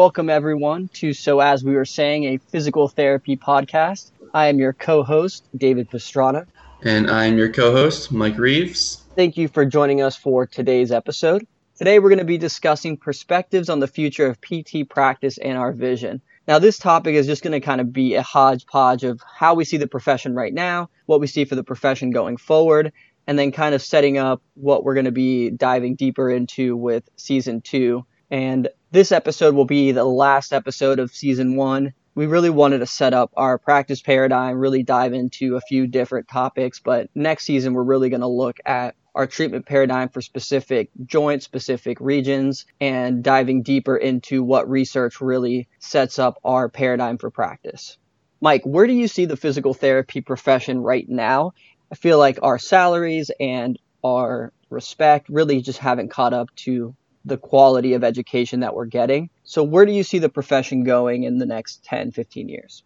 Welcome, everyone, to So As We Were Saying, a physical therapy podcast. I am your co host, David Pastrana. And I'm your co host, Mike Reeves. Thank you for joining us for today's episode. Today, we're going to be discussing perspectives on the future of PT practice and our vision. Now, this topic is just going to kind of be a hodgepodge of how we see the profession right now, what we see for the profession going forward, and then kind of setting up what we're going to be diving deeper into with season two. And this episode will be the last episode of season one. We really wanted to set up our practice paradigm, really dive into a few different topics, but next season we're really going to look at our treatment paradigm for specific joint specific regions and diving deeper into what research really sets up our paradigm for practice. Mike, where do you see the physical therapy profession right now? I feel like our salaries and our respect really just haven't caught up to the quality of education that we're getting. So, where do you see the profession going in the next 10, 15 years?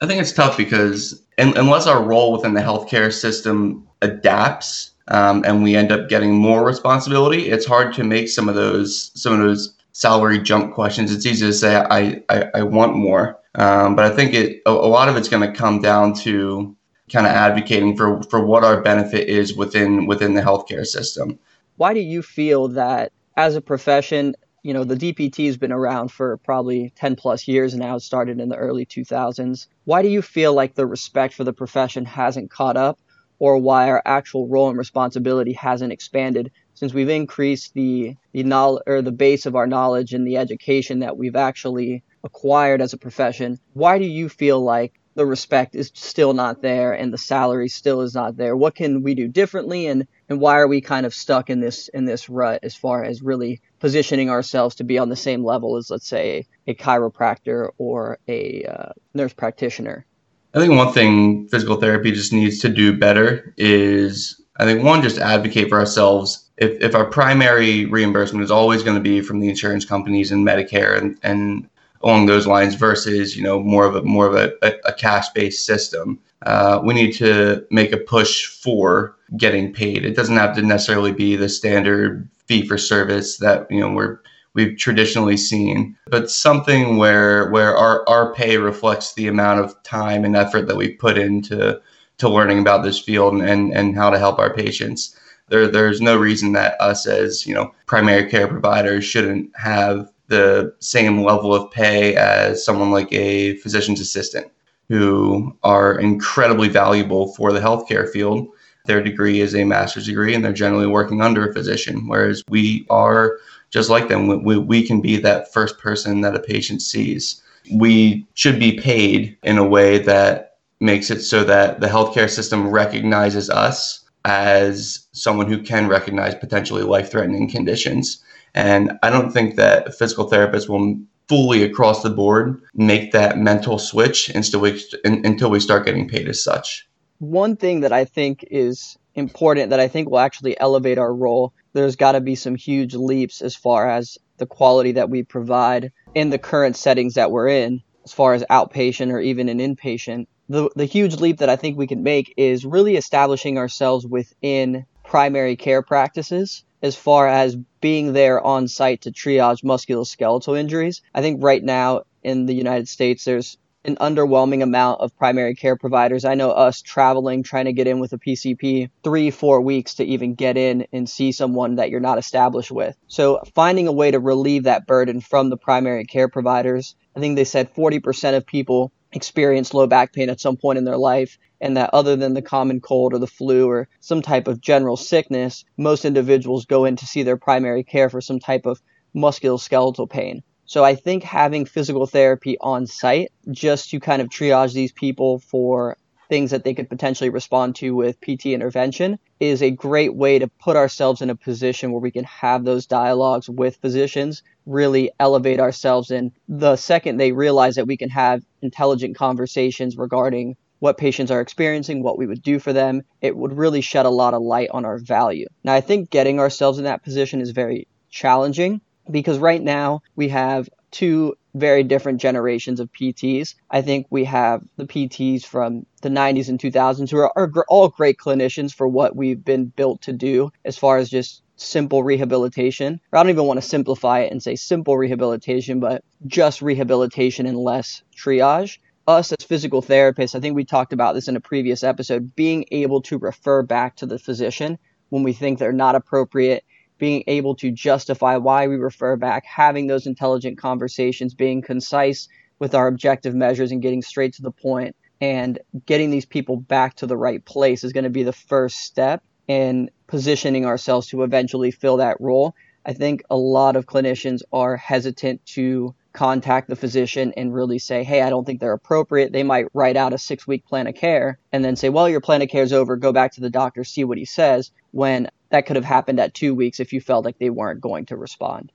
I think it's tough because unless our role within the healthcare system adapts um, and we end up getting more responsibility, it's hard to make some of those some of those salary jump questions. It's easy to say I I, I want more, um, but I think it a, a lot of it's going to come down to kind of advocating for for what our benefit is within within the healthcare system. Why do you feel that as a profession, you know, the DPT has been around for probably 10 plus years now. It started in the early 2000s. Why do you feel like the respect for the profession hasn't caught up or why our actual role and responsibility hasn't expanded since we've increased the the knowledge or the base of our knowledge and the education that we've actually acquired as a profession? Why do you feel like the respect is still not there and the salary still is not there. What can we do differently and and why are we kind of stuck in this in this rut as far as really positioning ourselves to be on the same level as let's say a chiropractor or a uh, nurse practitioner? I think one thing physical therapy just needs to do better is i think one just advocate for ourselves. If, if our primary reimbursement is always going to be from the insurance companies and medicare and, and along those lines versus you know more of a more of a, a, a cash based system. Uh, we need to make a push for getting paid. It doesn't have to necessarily be the standard fee for service that you know we're we've traditionally seen, but something where where our, our pay reflects the amount of time and effort that we put into to learning about this field and, and how to help our patients. There, there's no reason that us as you know primary care providers shouldn't have the same level of pay as someone like a physician's assistant who are incredibly valuable for the healthcare field. Their degree is a master's degree and they're generally working under a physician, whereas we are just like them. We, we can be that first person that a patient sees. We should be paid in a way that makes it so that the healthcare system recognizes us as someone who can recognize potentially life threatening conditions and I don't think that physical therapists will fully across the board make that mental switch until we, until we start getting paid as such. One thing that I think is important that I think will actually elevate our role, there's got to be some huge leaps as far as the quality that we provide in the current settings that we're in, as far as outpatient or even an inpatient. The, the huge leap that I think we can make is really establishing ourselves within primary care practices as far as being there on site to triage musculoskeletal injuries. I think right now in the United States, there's an underwhelming amount of primary care providers. I know us traveling, trying to get in with a PCP, three, four weeks to even get in and see someone that you're not established with. So finding a way to relieve that burden from the primary care providers. I think they said 40% of people experience low back pain at some point in their life and that other than the common cold or the flu or some type of general sickness, most individuals go in to see their primary care for some type of musculoskeletal pain. So I think having physical therapy on site just to kind of triage these people for things that they could potentially respond to with PT intervention is a great way to put ourselves in a position where we can have those dialogues with physicians, really elevate ourselves. And the second they realize that we can have intelligent conversations regarding what patients are experiencing, what we would do for them, it would really shed a lot of light on our value. Now, I think getting ourselves in that position is very challenging because right now we have two very different generations of PTs. I think we have the PTs from the 90s and 2000s who are, are all great clinicians for what we've been built to do as far as just simple rehabilitation, or I don't even want to simplify it and say simple rehabilitation, but just rehabilitation and less triage. Us as physical therapists, I think we talked about this in a previous episode, being able to refer back to the physician when we think they're not appropriate, being able to justify why we refer back, having those intelligent conversations, being concise with our objective measures and getting straight to the point and getting these people back to the right place is going to be the first step in positioning ourselves to eventually fill that role. I think a lot of clinicians are hesitant to contact the physician and really say, hey, I don't think they're appropriate. They might write out a six week plan of care and then say, well, your plan of care is over. Go back to the doctor, see what he says, when that could have happened at two weeks if you felt like they weren't going to respond.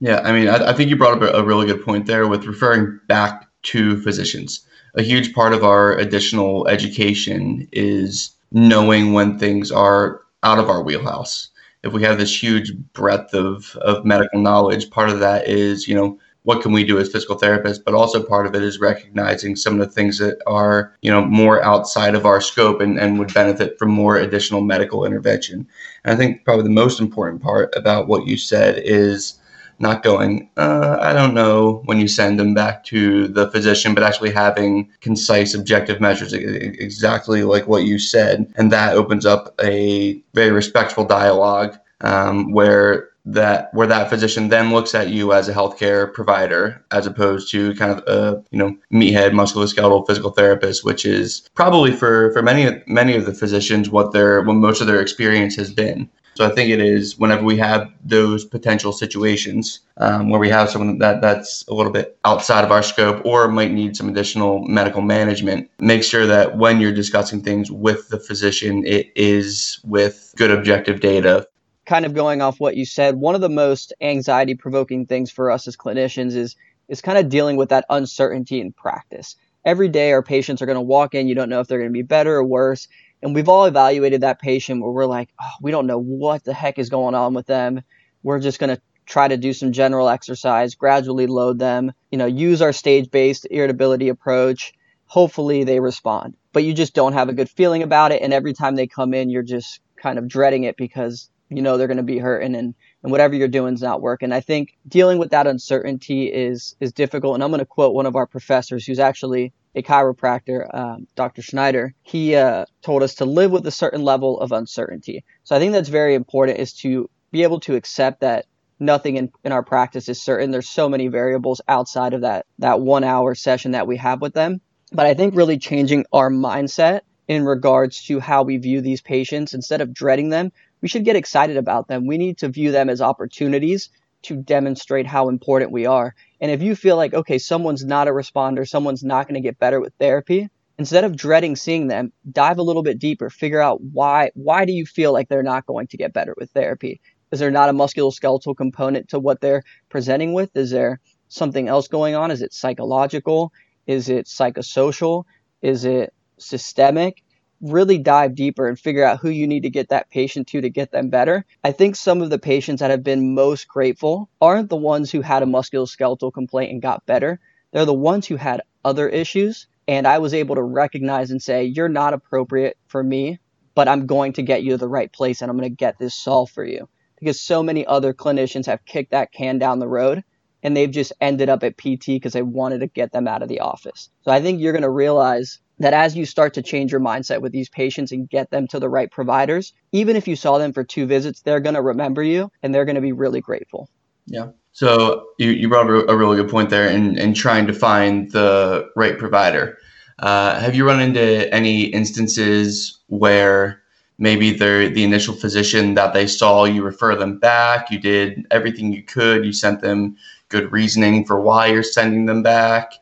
Yeah, I mean, I, I think you brought up a, a really good point there with referring back to physicians. A huge part of our additional education is knowing when things are out of our wheelhouse. If we have this huge breadth of, of medical knowledge, part of that is, you know, what can we do as physical therapists but also part of it is recognizing some of the things that are you know more outside of our scope and, and would benefit from more additional medical intervention and i think probably the most important part about what you said is not going, uh, I don't know, when you send them back to the physician, but actually having concise, objective measures, exactly like what you said. And that opens up a very respectful dialogue um, where that where that physician then looks at you as a healthcare provider as opposed to kind of a you know meathead musculoskeletal physical therapist which is probably for for many many of the physicians what their what most of their experience has been so I think it is whenever we have those potential situations um, where we have someone that that's a little bit outside of our scope or might need some additional medical management, make sure that when you're discussing things with the physician, it is with good objective data. Kind of going off what you said, one of the most anxiety provoking things for us as clinicians is is kind of dealing with that uncertainty in practice. Every day our patients are going to walk in, you don't know if they're going to be better or worse and we've all evaluated that patient where we're like, oh, we don't know what the heck is going on with them. We're just going to try to do some general exercise, gradually load them, you know, use our stage based irritability approach. Hopefully they respond, but you just don't have a good feeling about it. And every time they come in, you're just kind of dreading it because you know they're going to be hurting and, and whatever you're doing is not working. I think dealing with that uncertainty is is difficult. And I'm going to quote one of our professors who's actually a chiropractor, um, Dr. Schneider, he uh, told us to live with a certain level of uncertainty. So I think that's very important is to be able to accept that nothing in, in our practice is certain. There's so many variables outside of that that one hour session that we have with them. But I think really changing our mindset in regards to how we view these patients instead of dreading them, we should get excited about them. We need to view them as opportunities to demonstrate how important we are. And if you feel like, okay, someone's not a responder, someone's not going to get better with therapy, instead of dreading seeing them, dive a little bit deeper, figure out why why do you feel like they're not going to get better with therapy? Is there not a musculoskeletal component to what they're presenting with? Is there something else going on? Is it psychological? Is it psychosocial? Is it systemic? Really dive deeper and figure out who you need to get that patient to to get them better. I think some of the patients that have been most grateful aren't the ones who had a musculoskeletal complaint and got better. They're the ones who had other issues. And I was able to recognize and say, you're not appropriate for me, but I'm going to get you to the right place and I'm going to get this solved for you. Because so many other clinicians have kicked that can down the road and they've just ended up at PT because they wanted to get them out of the office. So I think you're going to realize that as you start to change your mindset with these patients and get them to the right providers, even if you saw them for two visits, they're going to remember you and they're going to be really grateful. Yeah. So you, you brought up a really good point there in, in trying to find the right provider. Uh, have you run into any instances where maybe they're the initial physician that they saw, you refer them back, you did everything you could, you sent them good reasoning for why you're sending them back,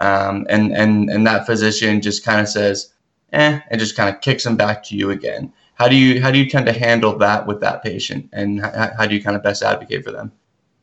um, and and and that physician just kind of says, "eh," and just kind of kicks them back to you again. How do you how do you tend to handle that with that patient, and how, how do you kind of best advocate for them?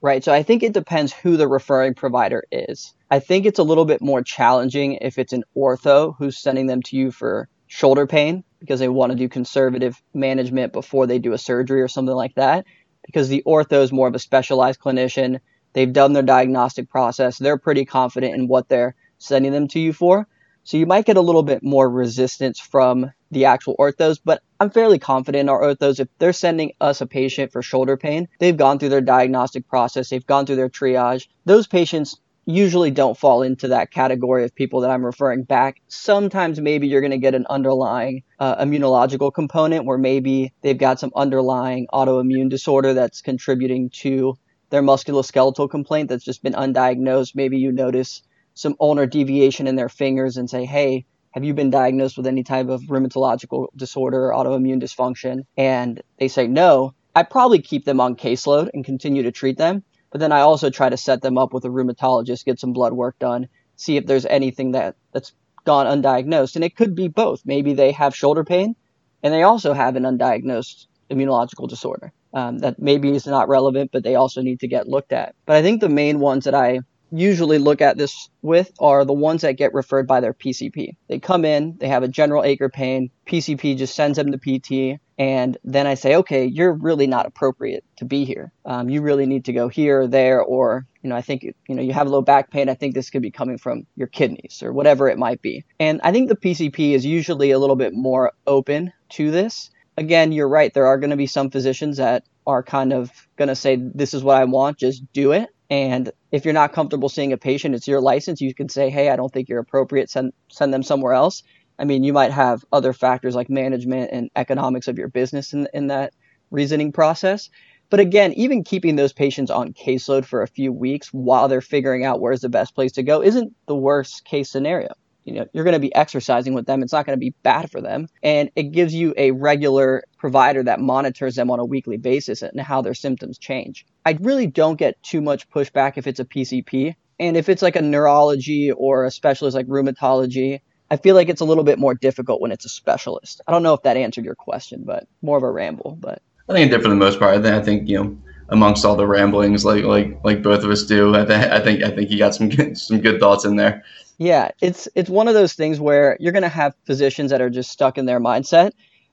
Right. So I think it depends who the referring provider is. I think it's a little bit more challenging if it's an ortho who's sending them to you for shoulder pain because they want to do conservative management before they do a surgery or something like that. Because the ortho is more of a specialized clinician. They've done their diagnostic process. They're pretty confident in what they're sending them to you for. So you might get a little bit more resistance from the actual orthos, but I'm fairly confident our orthos. If they're sending us a patient for shoulder pain, they've gone through their diagnostic process, they've gone through their triage. Those patients usually don't fall into that category of people that I'm referring back. Sometimes maybe you're going to get an underlying uh, immunological component where maybe they've got some underlying autoimmune disorder that's contributing to their musculoskeletal complaint that's just been undiagnosed. Maybe you notice some ulnar deviation in their fingers and say, hey, have you been diagnosed with any type of rheumatological disorder or autoimmune dysfunction? And they say no. I probably keep them on caseload and continue to treat them. But then I also try to set them up with a rheumatologist, get some blood work done, see if there's anything that, that's gone undiagnosed. And it could be both. Maybe they have shoulder pain and they also have an undiagnosed immunological disorder um, that maybe is not relevant, but they also need to get looked at. But I think the main ones that I usually look at this with are the ones that get referred by their PCP. They come in, they have a general acre pain, PCP just sends them to PT, and then I say, okay, you're really not appropriate to be here. Um, you really need to go here or there, or you know, I think you know you have low back pain. I think this could be coming from your kidneys or whatever it might be. And I think the PCP is usually a little bit more open to this. Again, you're right. There are going to be some physicians that are kind of going to say, this is what I want, just do it. And if you're not comfortable seeing a patient, it's your license. You can say, hey, I don't think you're appropriate. Send send them somewhere else. I mean, you might have other factors like management and economics of your business in, in that reasoning process. But again, even keeping those patients on caseload for a few weeks while they're figuring out where's the best place to go isn't the worst case scenario you know you're going to be exercising with them. It's not going to be bad for them. And it gives you a regular provider that monitors them on a weekly basis and how their symptoms change. I really don't get too much pushback if it's a pcp and if it's like a neurology or a specialist like rheumatology i feel like it's a little bit more difficult when it's a specialist. I don't know if that answered your question but more of a ramble but. I think it did for the most part. I think you know amongst all the ramblings like like like both of us do i, th- I think i think you got some good, some good thoughts in there yeah, it's it's one of those things where you're going to have physicians that are just stuck in their mindset,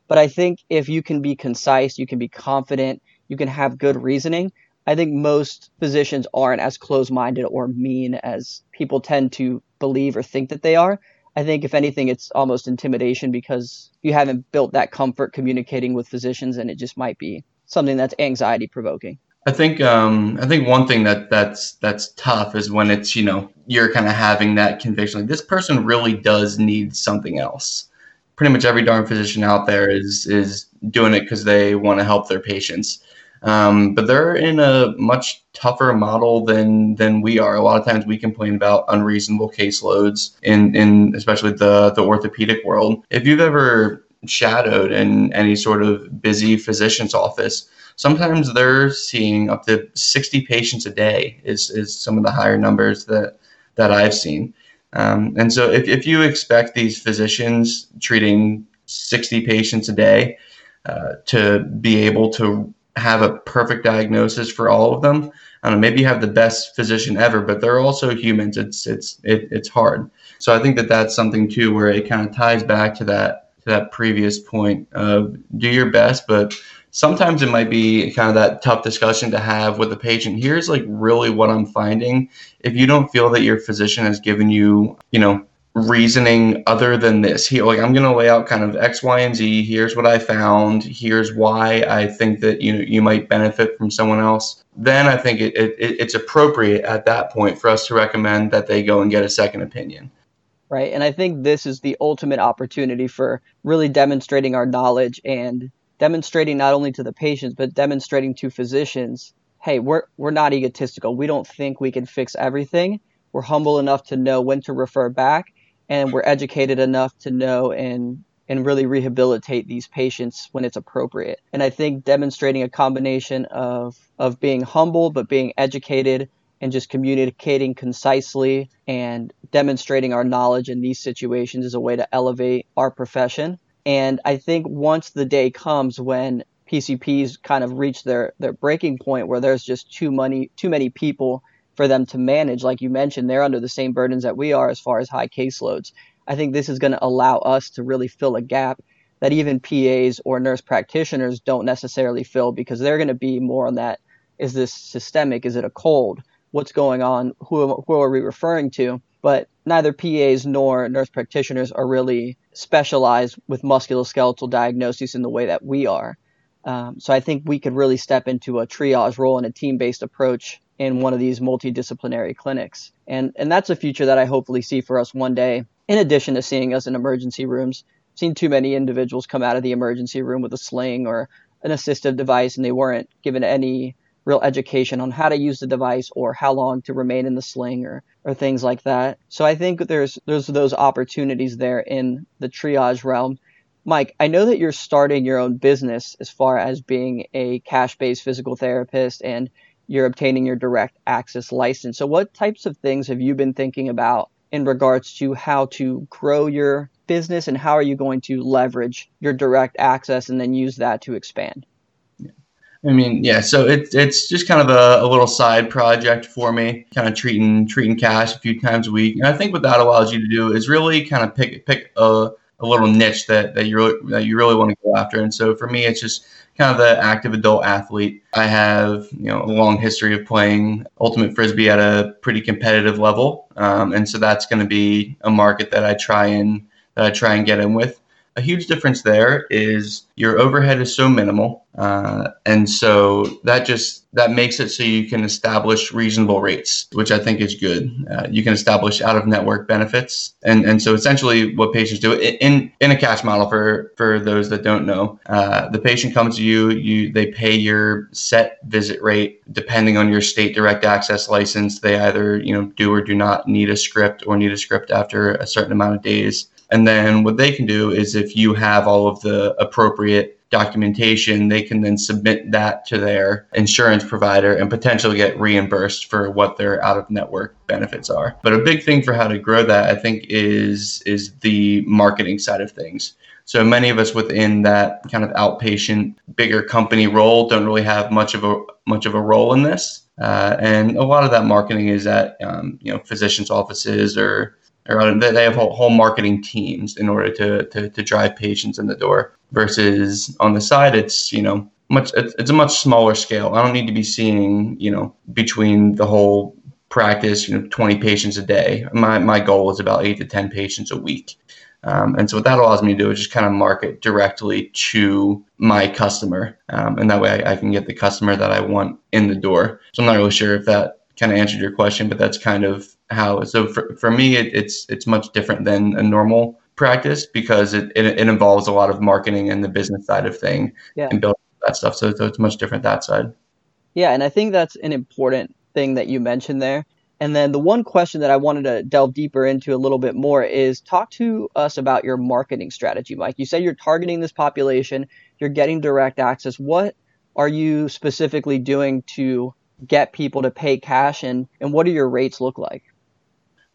but I think if you can be concise, you can be confident, you can have good reasoning. I think most physicians aren't as close-minded or mean as people tend to believe or think that they are. I think if anything, it's almost intimidation because you haven't built that comfort communicating with physicians, and it just might be something that's anxiety provoking. I think um, I think one thing that that's that's tough is when it's you know you're kind of having that conviction like this person really does need something else. Pretty much every darn physician out there is is doing it because they want to help their patients, um, but they're in a much tougher model than than we are. A lot of times we complain about unreasonable caseloads in in especially the the orthopedic world. If you've ever shadowed in any sort of busy physician's office sometimes they're seeing up to 60 patients a day is, is some of the higher numbers that, that I've seen. Um, and so if, if you expect these physicians treating 60 patients a day uh, to be able to have a perfect diagnosis for all of them, I don't know, maybe you have the best physician ever, but they're also humans. It's, it's, it, it's hard. So I think that that's something too, where it kind of ties back to that, to that previous point of do your best, but sometimes it might be kind of that tough discussion to have with the patient. Here's like really what I'm finding. If you don't feel that your physician has given you, you know, reasoning other than this, here, like I'm going to lay out kind of X, Y, and Z. Here's what I found. Here's why I think that you know you might benefit from someone else. Then I think it, it it's appropriate at that point for us to recommend that they go and get a second opinion right? And I think this is the ultimate opportunity for really demonstrating our knowledge and demonstrating not only to the patients but demonstrating to physicians hey we're we're not egotistical. We don't think we can fix everything. We're humble enough to know when to refer back and we're educated enough to know and and really rehabilitate these patients when it's appropriate. And i think demonstrating a combination of of being humble but being educated and just communicating concisely and demonstrating our knowledge in these situations is a way to elevate our profession and I think once the day comes when PCPs kind of reach their, their breaking point where there's just too many too many people for them to manage, like you mentioned, they're under the same burdens that we are as far as high caseloads. I think this is going to allow us to really fill a gap that even PAs or nurse practitioners don't necessarily fill because they're going to be more on that is this systemic? Is it a cold? What's going on? Who, who are we referring to? But neither PAs nor nurse practitioners are really specialized with musculoskeletal diagnosis in the way that we are. Um, so I think we could really step into a triage role and a team-based approach in one of these multidisciplinary clinics. And and that's a future that I hopefully see for us one day. In addition to seeing us in emergency rooms, I've seen too many individuals come out of the emergency room with a sling or an assistive device and they weren't given any real education on how to use the device or how long to remain in the sling or, or things like that. So I think there's there's those opportunities there in the triage realm. Mike, I know that you're starting your own business as far as being a cash-based physical therapist and you're obtaining your direct access license. So what types of things have you been thinking about in regards to how to grow your business and how are you going to leverage your direct access and then use that to expand? I mean, yeah. So it's it's just kind of a, a, little side project for me, kind of treating treating cash a few times a week. And I think what that allows you to do is really kind of pick pick a, a little niche that that you really that you really want to go after. And so for me, it's just kind of the active adult athlete. I have you know a long history of playing ultimate frisbee at a pretty competitive level, um, and so that's going to be a market that I try and that I try and get in with a huge difference there is your overhead is so minimal, uh, and so that just that makes it so you can establish reasonable rates, which I think is good. Uh, you can establish out of network benefits, and and so essentially what patients do in in a cash model for for those that don't know, uh, the patient comes to you, you they pay your set visit rate depending on your state direct access license. They either you know do or do not need a script or need a script after a certain amount of days. And then what they can do is if you have all of the appropriate documentation, they can then submit that to their insurance provider and potentially get reimbursed for what their out of network benefits are. But a big thing for how to grow that, I think, is is the marketing side of things. So many of us within that kind of outpatient, bigger company role don't really have much of a much of a role in this. Uh, and a lot of that marketing is at um, you know physicians' offices or they have whole, marketing teams in order to, to, to drive patients in the door versus on the side it's you know much it's a much smaller scale. I don't need to be seeing you know between the whole practice you know 20 patients a day. My, my goal is about 8 to 10 patients a week. Um, and so what that allows me to do is just kind of market directly to my customer um, and that way I, I can get the customer that i want in the door. So i'm not really sure if that kind of answered your question but that's kind of how so for, for me it, it's it's much different than a normal practice because it, it, it, involves a lot of marketing and the business side of thing yeah. and building that stuff. So, so it's much different that side. Yeah and i think that's an important thing that you mentioned there. And then the one question that i wanted to delve deeper into a little bit more is talk to us about your marketing strategy mike. You said you're targeting this population you're getting direct access. What are you specifically doing to get people to pay cash and, and what do your rates look like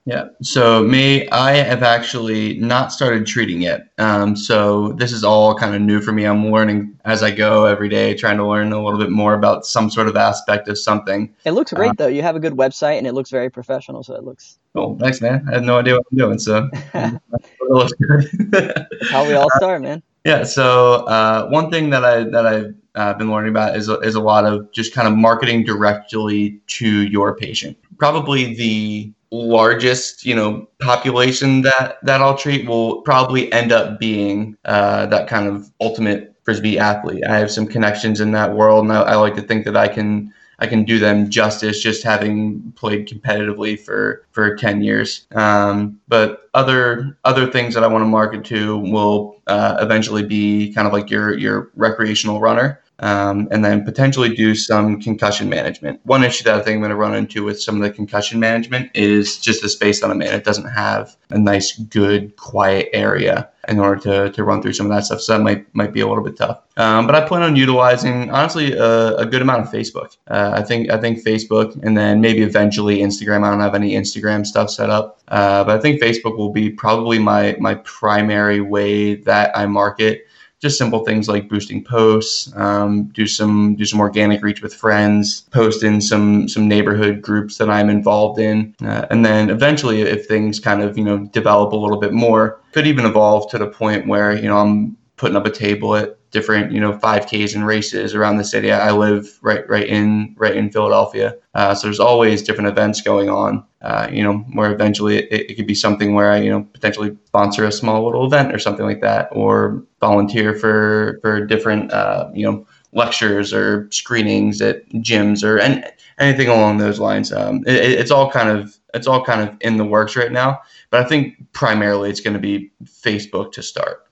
yeah. So me, I have actually not started treating yet. Um, so this is all kind of new for me. I'm learning as I go every day, trying to learn a little bit more about some sort of aspect of something. It looks great uh, though. You have a good website and it looks very professional. So it looks. Cool. Thanks, man. I had no idea what I'm doing. So how we all start, man. Yeah. So uh, one thing that I that I've uh, been learning about is is a lot of just kind of marketing directly to your patient. Probably the largest you know population that that I'll treat will probably end up being uh, that kind of ultimate frisbee athlete. I have some connections in that world, and I, I, like to think that I can I can do them justice just having played competitively for for ten years. Um, but other other things that I want to market to will uh, eventually be kind of like your your recreational runner um, and then potentially do some concussion management. One issue that I think I'm going to run into with some of the concussion management is just the space that I'm in. It doesn't have a nice, good, quiet area in order to, to run through some of that stuff. So that might might be a little bit tough. Um, but I plan on utilizing honestly a, a good amount of Facebook. Uh, I think I think Facebook, and then maybe eventually Instagram. I don't have any Instagram stuff set up, uh, but I think Facebook will be probably my my primary way that I market just simple things like boosting posts, um, do some do some organic reach with friends, post in some some neighborhood groups that I'm involved in, uh, and then eventually, if things kind of you know develop a little bit more, could even evolve to the point where you know I'm putting up a table at different you know 5Ks and races around the city. I live right right in right in Philadelphia, uh, so there's always different events going on. Uh, you know, where eventually it, it could be something where I you know potentially sponsor a small little event or something like that, or volunteer for for different uh, you know lectures or screenings at gyms or and anything along those lines. Um, it, it's all kind of it's all kind of in the works right now, but I think primarily it's going to be Facebook to start.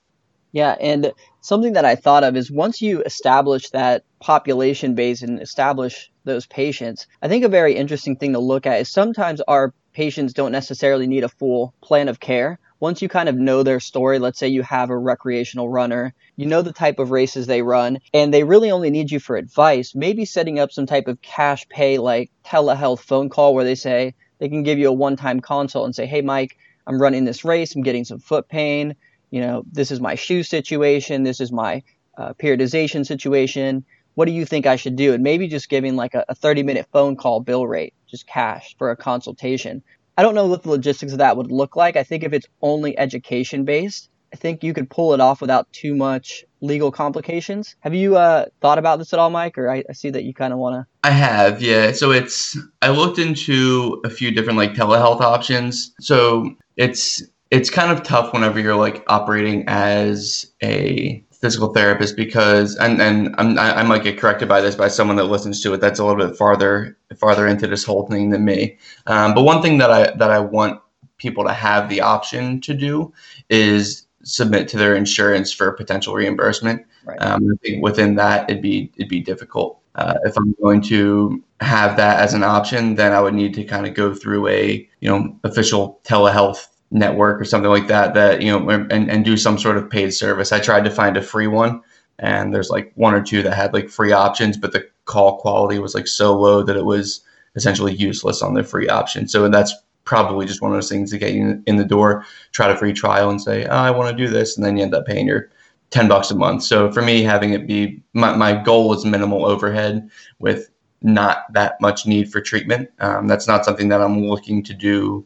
Yeah, and something that I thought of is once you establish that population base and establish those patients, I think a very interesting thing to look at is sometimes our patients don't necessarily need a full plan of care. Once you kind of know their story, let's say you have a recreational runner, you know the type of races they run, and they really only need you for advice, maybe setting up some type of cash pay like telehealth phone call where they say they can give you a one time consult and say, hey, Mike, I'm running this race, I'm getting some foot pain you know, this is my shoe situation, this is my uh, periodization situation. What do you think I should do? And maybe just giving like a, a 30 minute phone call bill rate, just cash for a consultation. I don't know what the logistics of that would look like. I think if it's only education based, I think you could pull it off without too much legal complications. Have you uh, thought about this at all, Mike? Or I, I see that you kind of want to. I have, yeah. So it's I looked into a few different like telehealth options. So it's it's kind of tough whenever you're like operating as a physical therapist because and and I'm, I might get corrected by this by someone that listens to it that's a little bit farther farther into this whole thing than me. Um, but one thing that I that I want people to have the option to do is submit to their insurance for potential reimbursement. Right. Um, I think within that it'd be it'd be difficult. Uh, if I'm going to have that as an option, then I would need to kind of go through a you know official telehealth network or something like that that you know and, and do some sort of paid service. I tried to find a free one and there's like one or two that had like free options but the call quality was like so low that it was essentially useless on the free option. So that's probably just one of those things to get you in the door try to free trial and say oh, i want to do this and then you end up paying your 10 bucks a month. So for me having it be my, my goal is minimal overhead with not that much need for treatment. Um, that's not something that i'm looking to do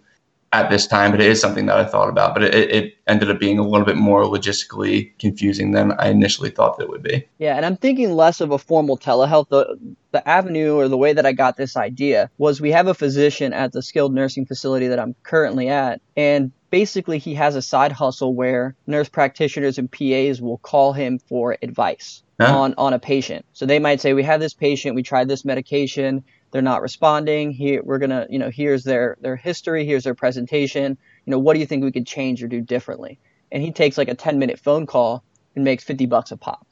at this time, but it is something that I thought about. But it, it ended up being a little bit more logistically confusing than I initially thought that it would be. Yeah, and I'm thinking less of a formal telehealth. The, the avenue or the way that I got this idea was we have a physician at the skilled nursing facility that I'm currently at, and basically he has a side hustle where nurse practitioners and PAs will call him for advice. Huh? On, on a patient. So they might say, We have this patient, we tried this medication, they're not responding. Here we're gonna you know here's their their history here's their presentation. You know what do you think we could change or do differently? And he takes like a 10 minute phone call and makes 50 bucks a pop.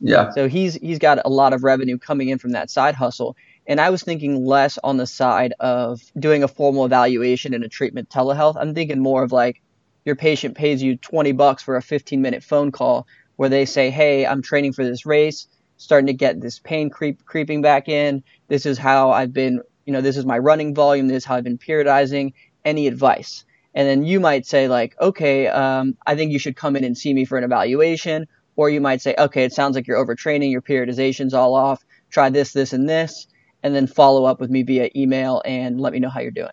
Yeah. So he's he's got a lot of revenue coming in from that side hustle. And i was thinking less on the side of doing a formal evaluation and a treatment telehealth. I'm thinking more of like your patient pays you 20 bucks for a 15 minute phone call where they say hey i'm training for this race. Starting to get this pain creep creeping back in. This is how I've been, you know, this is my running volume. This is how I've been periodizing. Any advice? And then you might say like, okay, um, I think you should come in and see me for an evaluation. Or you might say, okay, it sounds like you're overtraining. Your periodization's all off. Try this, this, and this, and then follow up with me via email and let me know how you're doing.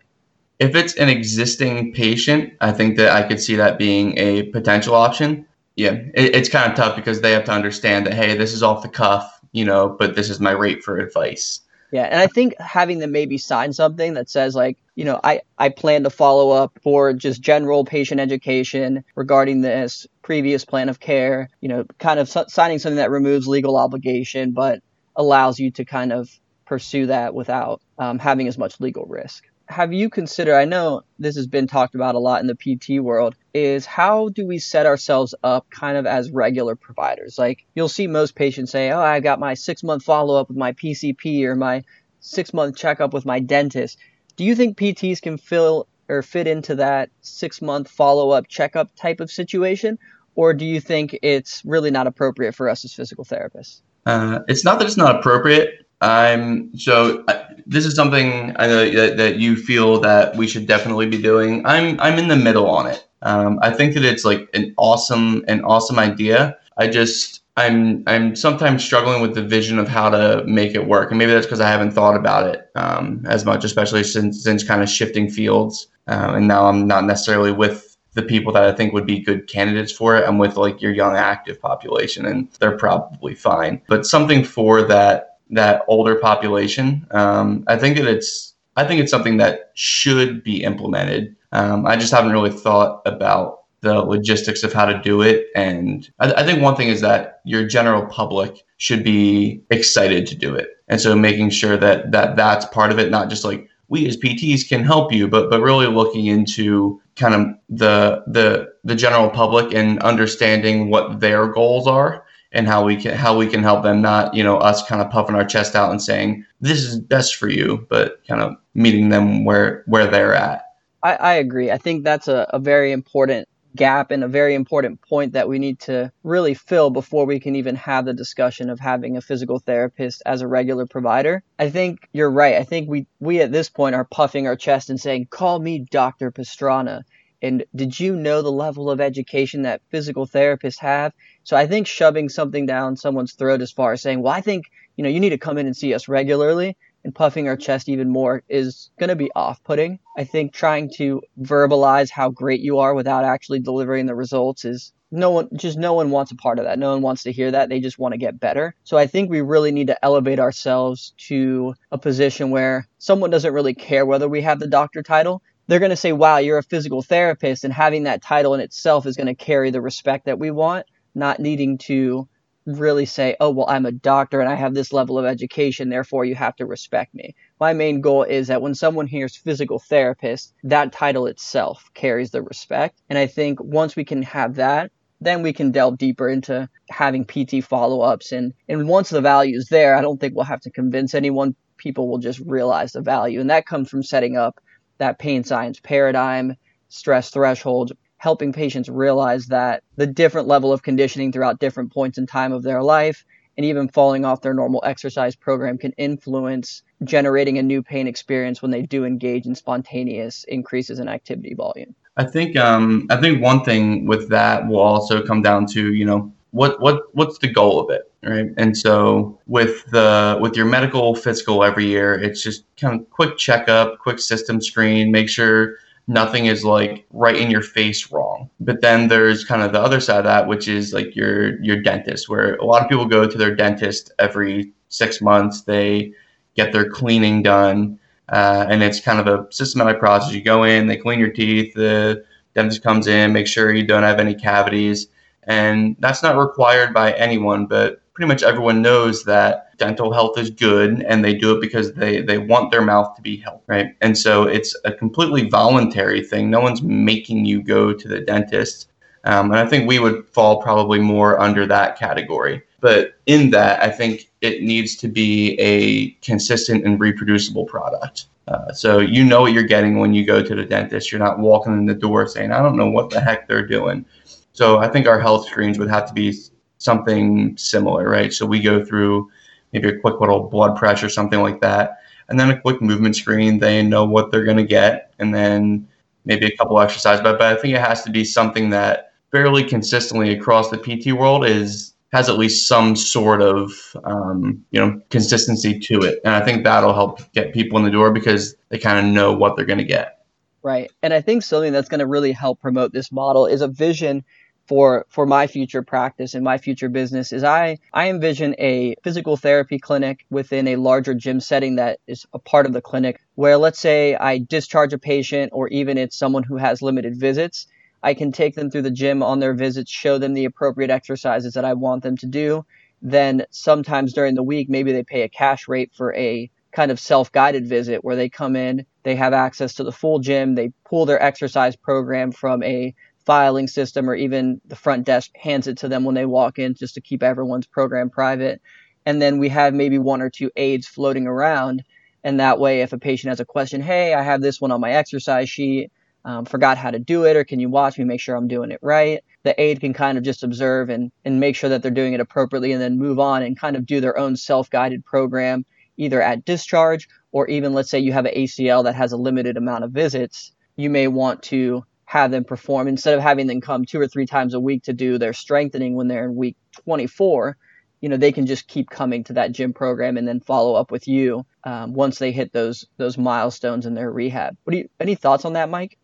If it's an existing patient, I think that I could see that being a potential option yeah, it, it's kind of tough because they have to understand that hey, this is off the cuff, you know, but this is my rate for advice. Yeah, and I think having them maybe sign something that says like, you know, I I plan to follow up for just general patient education regarding this previous plan of care, you know, kind of signing something that removes legal obligation but allows you to kind of pursue that without um, having as much legal risk have you considered i know this has been talked about a lot in the pt world is how do we set ourselves up kind of as regular providers? Like you'll see most patients say oh I've got my six month follow-up with my pcp or my six month checkup with my dentist. Do you think pts can fill or fit into that six month follow-up checkup type of situation? Or do you think it's really not appropriate for us as physical therapists? Uh, it's not that it's not appropriate I'm so uh, this is something I know that, that you feel that we should definitely be doing. I'm I'm in the middle on it. Um, I think that it's like an awesome an awesome idea. I just I'm I'm sometimes struggling with the vision of how to make it work, and maybe that's because I haven't thought about it um, as much, especially since since kind of shifting fields, uh, and now I'm not necessarily with the people that I think would be good candidates for it. I'm with like your young active population, and they're probably fine. But something for that that older population, um, I think that it's I think it's something that should be implemented. Um, I just haven't really thought about the logistics of how to do it. And I, I, think one thing is that your general public should be excited to do it. And so making sure that that that's part of it, not just like we as PTs can help you, but but really looking into kind of the the the general public and understanding what their goals are and how we can how we can help them not you know us kind of puffing our chest out and saying this is best for you but kind of meeting them where where they're at i, I agree i think that's a, a very important gap and a very important point that we need to really fill before we can even have the discussion of having a physical therapist as a regular provider. I think you're right. I think we we at this point are puffing our chest and saying, "Call me Dr. Pastrana." And did you know the level of education that physical therapists have? So I think shoving something down someone's throat as far as saying, well, I think, you know, you need to come in and see us regularly and puffing our chest even more is going to be off putting. I think trying to verbalize how great you are without actually delivering the results is no one just no one wants a part of that. No one wants to hear that. They just want to get better. So I think we really need to elevate ourselves to a position where someone doesn't really care whether we have the doctor title they're going to say, wow, you're a physical therapist. And having that title in itself is going to carry the respect that we want, not needing to really say, oh, well, I'm a doctor and I have this level of education, therefore you have to respect me. My main goal is that when someone hears physical therapist, that title itself carries the respect. And I think once we can have that, then we can delve deeper into having PT follow ups. And, and once the value is there, I don't think we'll have to convince anyone. People will just realize the value. And that comes from setting up that pain science paradigm, stress thresholds, helping patients realize that the different level of conditioning throughout different points in time of their life and even falling off their normal exercise program can influence generating a new pain experience when they do engage in spontaneous increases in activity volume. I think um, I think one thing with that will also come down to you know what what what's the goal of it right? And so with the with your medical physical every year it's just kind of quick checkup quick system screen make sure nothing is like right in your face wrong. But then there's kind of the other side of that which is like your your dentist where a lot of people go to their dentist every six months. They get their cleaning done uh, and it's kind of a systematic process. You go in they clean your teeth the dentist comes in make sure you don't have any cavities. And that's not required by anyone, but pretty much everyone knows that dental health is good and they do it because they, they want their mouth to be healthy, right? And so it's a completely voluntary thing. No one's making you go to the dentist. Um, and I think we would fall probably more under that category. But in that, I think it needs to be a consistent and reproducible product. Uh, so you know what you're getting when you go to the dentist. You're not walking in the door saying, I don't know what the heck they're doing. So I think our health screens would have to be something similar, right? So we go through maybe a quick little blood pressure, something like that, and then a quick movement screen. They know what they're going to get, and then maybe a couple exercises. But, but I think it has to be something that fairly consistently across the PT world is has at least some sort of um, you know consistency to it, and I think that'll help get people in the door because they kind of know what they're going to get. Right, and I think something that's going to really help promote this model is a vision for for my future practice and my future business is I I envision a physical therapy clinic within a larger gym setting that is a part of the clinic where let's say I discharge a patient or even it's someone who has limited visits I can take them through the gym on their visits show them the appropriate exercises that I want them to do. Then sometimes during the week maybe they pay a cash rate for a kind of self-guided visit where they come in they have access to the full gym they pull their exercise program from a filing system or even the front desk hands it to them when they walk in just to keep everyone's program private. And then we have maybe one or two aides floating around. And that way, if a patient has a question, hey, I have this one on my exercise sheet, um, forgot how to do it, or can you watch me make sure I'm doing it right? The aide can kind of just observe and, and make sure that they're doing it appropriately and then move on and kind of do their own self guided program, either at discharge or even let's say you have an ACL that has a limited amount of visits. You may want to have them perform instead of having them come two or three times a week to do their strengthening when they're in week 24 you know they can just keep coming to that gym program and then follow up with you um, once they hit those those milestones in their rehab what do you any thoughts on that mike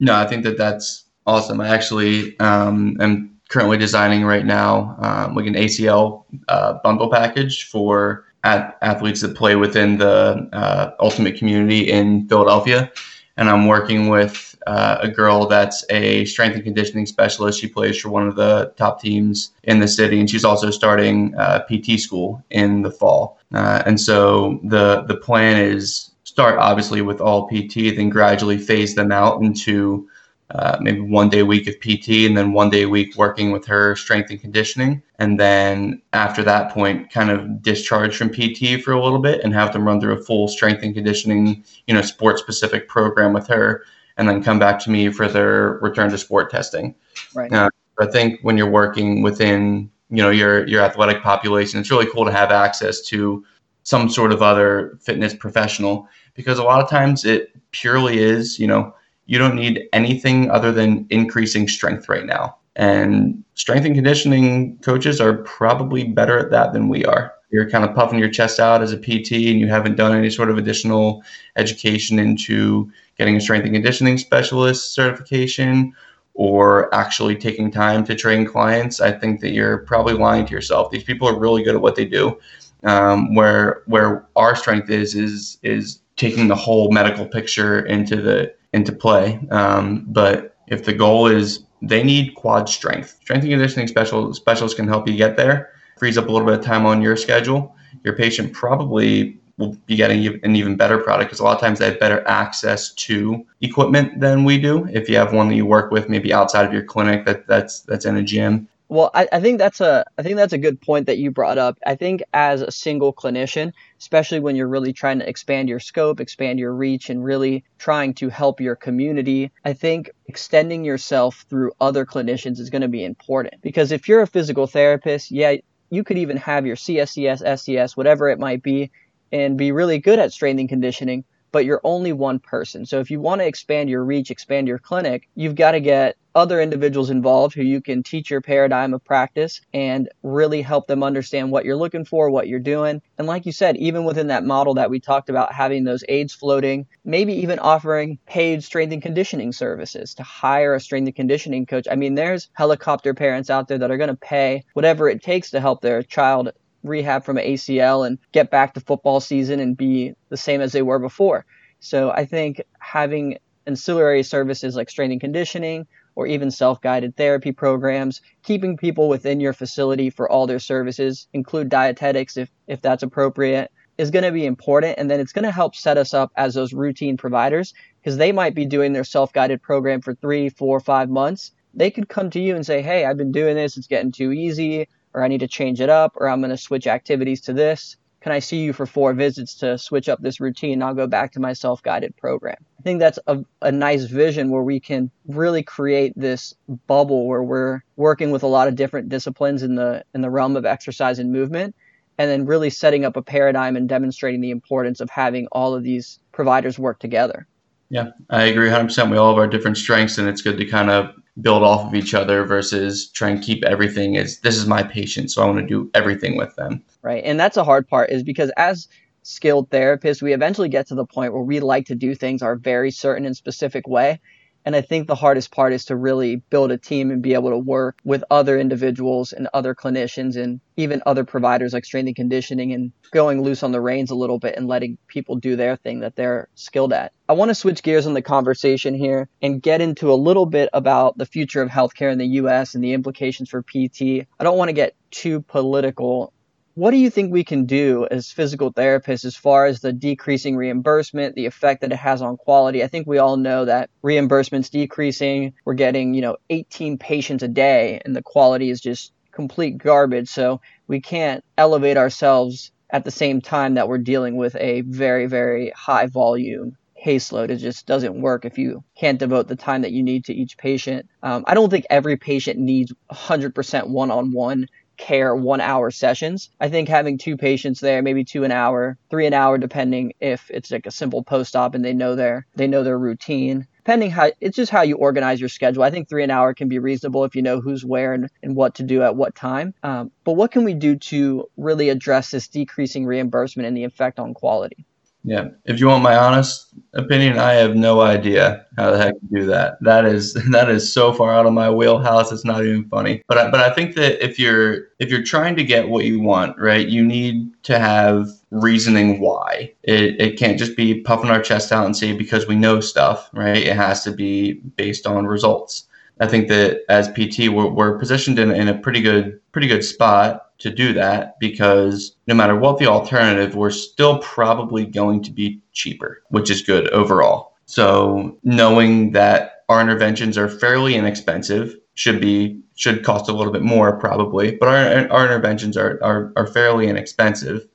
no i think that that's Awesome. I actually um, am currently designing right now um, like an ACL uh, bundle package for at athletes that play within the uh, ultimate community in Philadelphia. And I'm working with uh, a girl that's a strength and conditioning specialist. She plays for one of the top teams in the city, and she's also starting uh, PT school in the fall. Uh, and so the the plan is start obviously with all PT, then gradually phase them out into uh, maybe one day a week of PT and then one day a week working with her strength and conditioning. And then after that point, kind of discharge from PT for a little bit and have them run through a full strength and conditioning, you know, sports specific program with her and then come back to me for their return to sport testing. Right. Uh, I think when you're working within, you know, your, your athletic population, it's really cool to have access to some sort of other fitness professional because a lot of times it purely is, you know, you don't need anything other than increasing strength right now. And strength and conditioning coaches are probably better at that than we are. You're kind of puffing your chest out as a PT and you haven't done any sort of additional education into getting a strength and conditioning specialist certification or actually taking time to train clients. I think that you're probably lying to yourself. These people are really good at what they do. Um, where where our strength is is is taking the whole medical picture into the into play. Um, but if the goal is they need quad strength, strength and conditioning special specialists can help you get there. Frees up a little bit of time on your schedule. Your patient probably will be getting an even better product because a lot of times they have better access to equipment than we do. If you have one that you work with, maybe outside of your clinic that that's that's in a gym, well, I, I think that's a I think that's a good point that you brought up. I think as a single clinician, especially when you're really trying to expand your scope, expand your reach, and really trying to help your community, I think extending yourself through other clinicians is going to be important. Because if you're a physical therapist, yeah, you could even have your CSCS, SCS, whatever it might be, and be really good at strength and conditioning but you're only one person. So if you want to expand your reach, expand your clinic, you've got to get other individuals involved who you can teach your paradigm of practice and really help them understand what you're looking for, what you're doing. And like you said, even within that model that we talked about, having those aides floating, maybe even offering paid strength and conditioning services to hire a strength and conditioning coach. I mean, there's helicopter parents out there that are going to pay whatever it takes to help their child rehab from ACL and get back to football season and be the same as they were before. So I think having ancillary services like strength and conditioning or even self-guided therapy programs, keeping people within your facility for all their services, include dietetics if, if that's appropriate, is going to be important. And then it's going to help set us up as those routine providers because they might be doing their self-guided program for three, four, five months. They could come to you and say, Hey, I've been doing this. It's getting too easy or I need to change it up, or I'm going to switch activities to this. Can I see you for four visits to switch up this routine? And I'll go back to my self guided program. I think that's a, a nice vision where we can really create this bubble where we're working with a lot of different disciplines in the in the realm of exercise and movement and then really setting up a paradigm and demonstrating the importance of having all of these providers work together. Yeah, I agree 100%. We all have our different strengths, and it's good to kind of build off of each other versus try and keep everything as this is my patient, so I want to do everything with them. Right. And that's a hard part is because as skilled therapists, we eventually get to the point where we like to do things our very certain and specific way. And I think the hardest part is to really build a team and be able to work with other individuals and other clinicians and even other providers like strength and conditioning and going loose on the reins a little bit and letting people do their thing that they're skilled at. I want to switch gears in the conversation here and get into a little bit about the future of healthcare in the US and the implications for PT. I don't want to get too political what do you think we can do as physical therapists as far as the decreasing reimbursement, the effect that it has on quality? I think we all know that reimbursement's decreasing. We're getting, you know, 18 patients a day and the quality is just complete garbage. So we can't elevate ourselves at the same time that we're dealing with a very, very high volume caseload. It just doesn't work if you can't devote the time that you need to each patient. Um, I don't think every patient needs 100% one on one care one hour sessions. I think having two patients there, maybe two an hour, three an hour, depending if it's like a simple post op and they know their they know their routine. Depending how it's just how you organize your schedule. I think three an hour can be reasonable if you know who's where and, and what to do at what time. Um, but what can we do to really address this decreasing reimbursement and the effect on quality? Yeah. If you want my honest opinion, I have no idea how the heck to do that. That is that is so far out of my wheelhouse. It's not even funny. But I, but I think that if you're if you're trying to get what you want, right, you need to have reasoning why. It it can't just be puffing our chest out and say because we know stuff, right? It has to be based on results. I think that as PT, we're, we're positioned in, in a pretty good pretty good spot to do that because no matter what the alternative, we're still probably going to be cheaper, which is good overall. So knowing that our interventions are fairly inexpensive should be should cost a little bit more probably, but our, our interventions are, are, are fairly inexpensive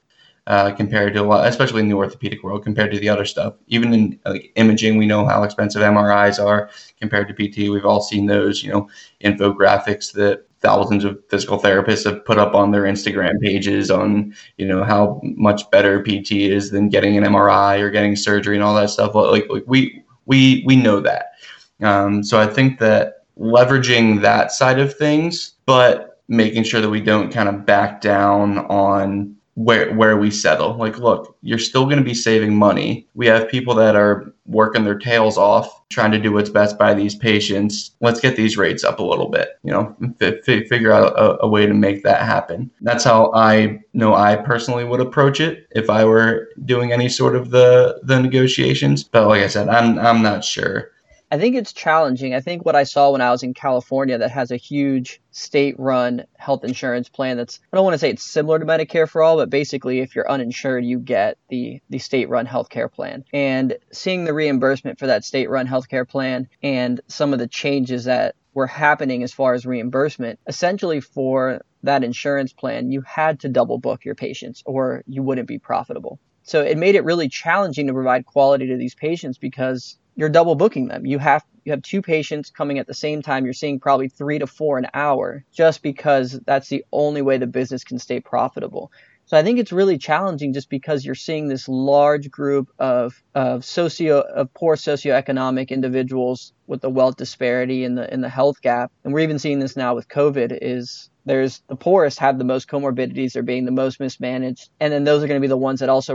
uh, compared to a lot, especially in the orthopedic world compared to the other stuff. Even in like imaging, we know how expensive MRIs are compared to PT. We've all seen those, you know, infographics that thousands of physical therapists have put up on their Instagram pages on, you know, how much better PT is than getting an MRI or getting surgery and all that stuff. Like, like we we we know that. Um, so I think that leveraging that side of things, but making sure that we don't kind of back down on where where we settle. Like, look, you're still going to be saving money. We have people that are working their tails off trying to do what's best by these patients. Let's get these rates up a little bit. You know, f- f- figure out a, a, way to make that happen. That's how I know I personally would approach it if I were doing any sort of the the negotiations. But like I said, I'm I'm not sure. I think it's challenging. I think what I saw when I was in California that has a huge state run health insurance plan that's I don't want to say it's similar to Medicare for all, but basically if you're uninsured you get the the state run healthcare plan. And seeing the reimbursement for that state run healthcare plan and some of the changes that were happening as far as reimbursement, essentially for that insurance plan, you had to double book your patients or you wouldn't be profitable. So it made it really challenging to provide quality to these patients because you're double booking them. You have you have two patients coming at the same time. You're seeing probably three to four an hour just because that's the only way the business can stay profitable. So I think it's really challenging just because you're seeing this large group of of socio of poor socioeconomic individuals with the wealth disparity and the in the health gap. And we're even seeing this now with COVID is there's the poorest have the most comorbidities, they're being the most mismanaged, and then those are going to be the ones that also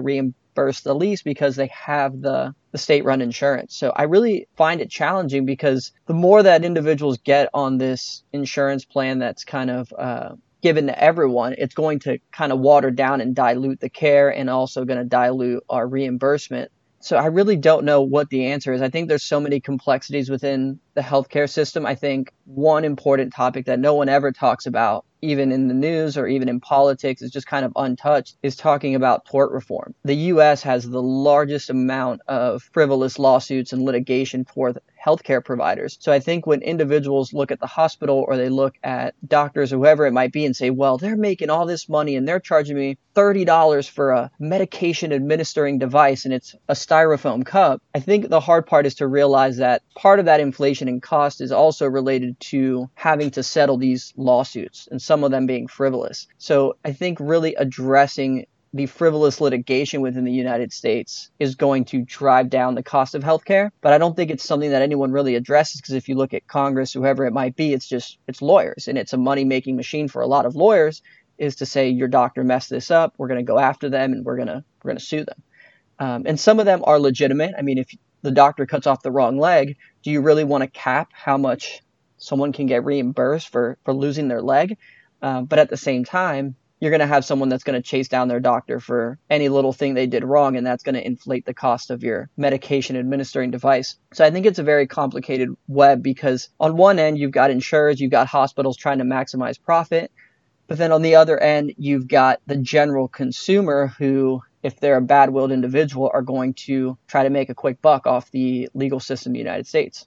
reimburse the least because they have the the state run insurance. So I really find it challenging because the more that individuals get on this insurance plan that's kind of uh, given to everyone, it's going to kind of water down and dilute the care and also going to dilute our reimbursement. So I really don't know what the answer is. I think there's so many complexities within the healthcare system. I think one important topic that no one ever talks about even in the news or even in politics is just kind of untouched is talking about tort reform. The US has the largest amount of frivolous lawsuits and litigation for healthcare providers. So I think when individuals look at the hospital or they look at doctors or whoever it might be and say, well, they're making all this money and they're charging me $30 for a medication administering device and it's a styrofoam cup. I think the hard part is to realize that part of that inflation and cost is also related to having to settle these lawsuits and some of them being frivolous. So I think really addressing the frivolous litigation within the United States is going to drive down the cost of healthcare. But I don't think it's something that anyone really addresses because if you look at Congress, whoever it might be, it's just it's lawyers and it's a money making machine for a lot of lawyers is to say your doctor messed this up, we're going to go after them and we're going to we're going to sue them. Um, and some of them are legitimate. I mean, if the doctor cuts off the wrong leg, do you really want to cap how much someone can get reimbursed for for losing their leg? Uh, but at the same time, you're going to have someone that's going to chase down their doctor for any little thing they did wrong, and that's going to inflate the cost of your medication administering device. So I think it's a very complicated web because on one end, you've got insurers, you've got hospitals trying to maximize profit. But then on the other end, you've got the general consumer who, if they're a bad willed individual, are going to try to make a quick buck off the legal system in the United States.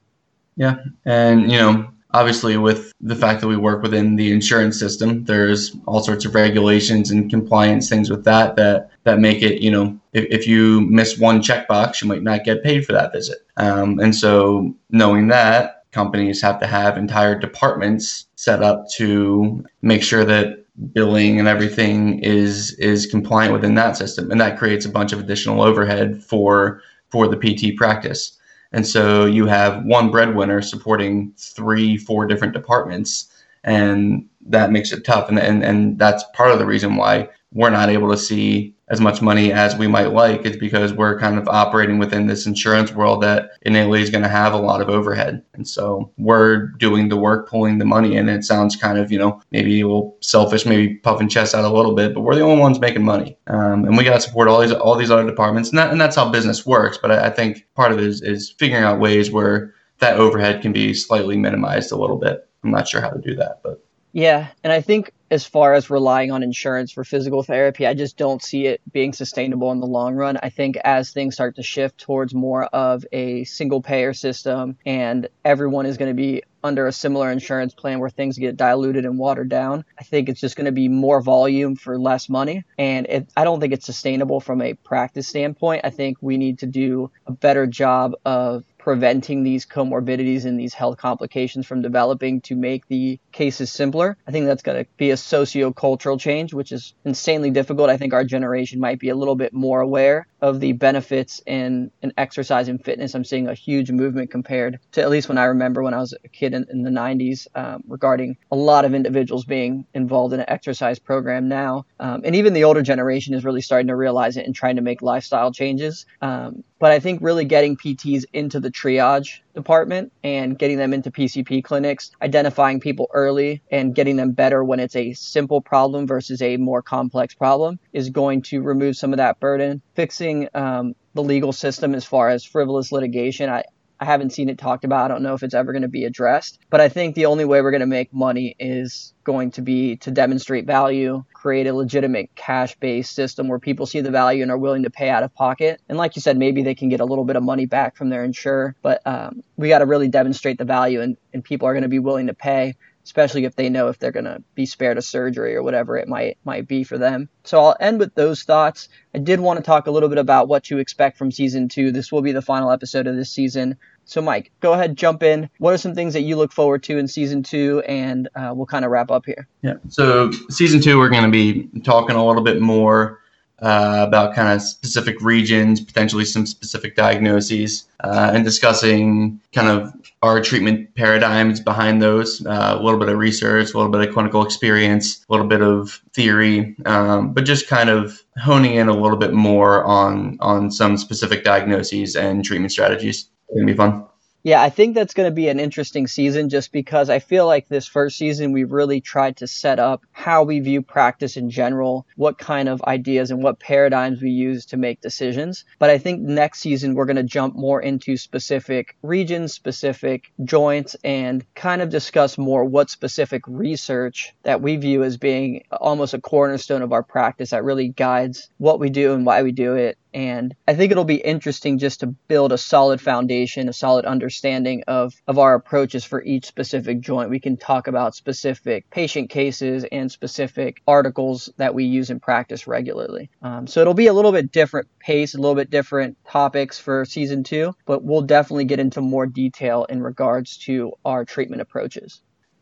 Yeah. And, you know, obviously with the fact that we work within the insurance system there's all sorts of regulations and compliance things with that that that make it you know if, if you miss one checkbox you might not get paid for that visit. Um, and so knowing that companies have to have entire departments set up to make sure that billing and everything is is compliant within that system. And that creates a bunch of additional overhead for for the pt practice and so you have one breadwinner supporting three, four different departments, and that makes it tough. And, and, and that's part of the reason why we're not able to see as much money as we might like. It's because we're kind of operating within this insurance world that innately is going to have a lot of overhead. And so we're doing the work, pulling the money in. It sounds kind of, you know, maybe a little selfish, maybe puffing chest out a little bit, but we're the only ones making money. Um, and we got to support all these, all these other departments. And, that, and that's how business works. But I, I think part of it is, is figuring out ways where that overhead can be slightly minimized a little bit. I'm not sure how to do that, but yeah, and I think as far as relying on insurance for physical therapy, I just don't see it being sustainable in the long run. I think as things start to shift towards more of a single payer system and everyone is going to be under a similar insurance plan where things get diluted and watered down, I think it's just going to be more volume for less money. And it, I don't think it's sustainable from a practice standpoint. I think we need to do a better job of preventing these comorbidities and these health complications from developing to make the cases simpler. I think that's going to be a socio-cultural change, which is insanely difficult. I think our generation might be a little bit more aware of the benefits in, in exercise and fitness. I'm seeing a huge movement compared to at least when I remember when I was a kid in, in the 90s um, regarding a lot of individuals being involved in an exercise program now. Um, and even the older generation is really starting to realize it and trying to make lifestyle changes. Um, but I think really getting PTs into the triage department and getting them into PCP clinics, identifying people early and getting them better when it's a simple problem versus a more complex problem is going to remove some of that burden. Fixing um, the legal system as far as frivolous litigation, I, I haven't seen it talked about. I don't know if it's ever going to be addressed. But I think the only way we're going to make money is going to be to demonstrate value, create a legitimate cash based system where people see the value and are willing to pay out of pocket. And like you said, maybe they can get a little bit of money back from their insurer. But um, we got to really demonstrate the value, and, and people are going to be willing to pay especially if they know if they're going to be spared a surgery or whatever it might might be for them. So I'll end with those thoughts. I did want to talk a little bit about what to expect from season 2. This will be the final episode of this season. So Mike, go ahead, jump in. What are some things that you look forward to in season 2 and uh, we'll kind of wrap up here. Yeah. So season 2 we're going to be talking a little bit more uh, about kind of specific regions, potentially some specific diagnoses, uh, and discussing kind of our treatment paradigms behind those, uh, a little bit of research, a little bit of clinical experience, a little bit of theory, um, but just kind of honing in a little bit more on on some specific diagnoses and treatment strategies. Gonna be fun. Yeah, I think that's going to be an interesting season just because I feel like this first season we really tried to set up how we view practice in general, what kind of ideas and what paradigms we use to make decisions. But I think next season we're going to jump more into specific regions, specific joints, and kind of discuss more what specific research that we view as being almost a cornerstone of our practice that really guides what we do and why we do it and I think it'll be interesting just to build a solid foundation, a solid understanding of, of our approaches for each specific joint. We can talk about specific patient cases and specific articles that we use in practice regularly. Um, so it'll be a little bit different pace, a little bit different topics for season two, but we'll definitely get into more detail in regards to our treatment approaches.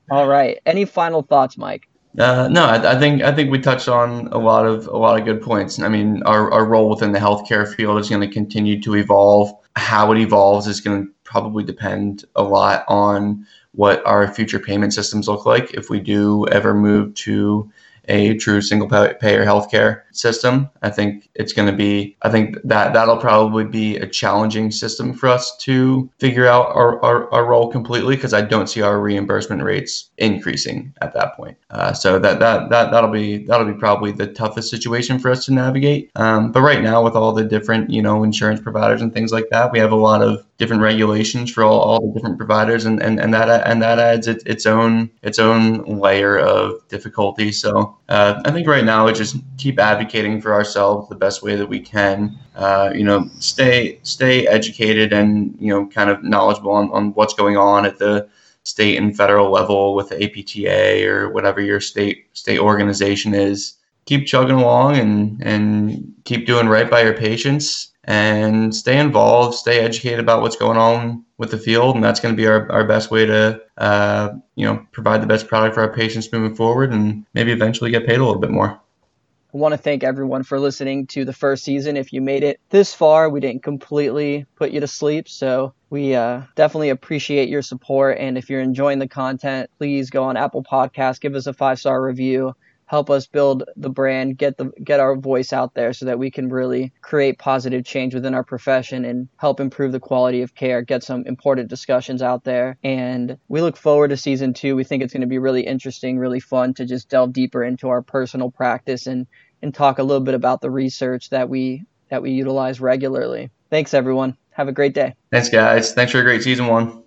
All right. Any final thoughts, Mike? Uh, no, I, I, think I think we touched on a lot of a lot of good points. I mean, our, our role within the healthcare field is going to continue to evolve. How it evolves is going to probably depend a lot on what our future payment systems look like. If we do ever move to a true single payer healthcare system. I think it's going to be, I think that that'll probably be a challenging system for us to figure out our, our, our role completely because I don't see our reimbursement rates increasing at that point. Uh, so that, that, that, that'll be, that'll be probably the toughest situation for us to navigate. Um, but right now with all the different, you know, insurance providers and things like that, we have a lot of different regulations for all, all the different providers and, and, and that, and that adds its, its own, its own layer of difficulty. So uh, I think right now it's just keep advocating for ourselves the best way that we can. Uh, you know, stay stay educated and you know kind of knowledgeable on, on what's going on at the state and federal level with the APTA or whatever your state state organization is. Keep chugging along and and keep doing right by your patients and stay involved, stay educated about what's going on with the field, and that's going to be our, our best way to uh, you know provide the best product for our patients moving forward, and maybe eventually get paid a little bit more. I want to thank everyone for listening to the first season. If you made it this far, we didn't completely put you to sleep, so we uh, definitely appreciate your support. And if you're enjoying the content, please go on Apple Podcasts, give us a five star review help us build the brand, get the get our voice out there so that we can really create positive change within our profession and help improve the quality of care, get some important discussions out there. And we look forward to season 2. We think it's going to be really interesting, really fun to just delve deeper into our personal practice and and talk a little bit about the research that we that we utilize regularly. Thanks everyone. Have a great day. Thanks guys. Thanks for a great season 1.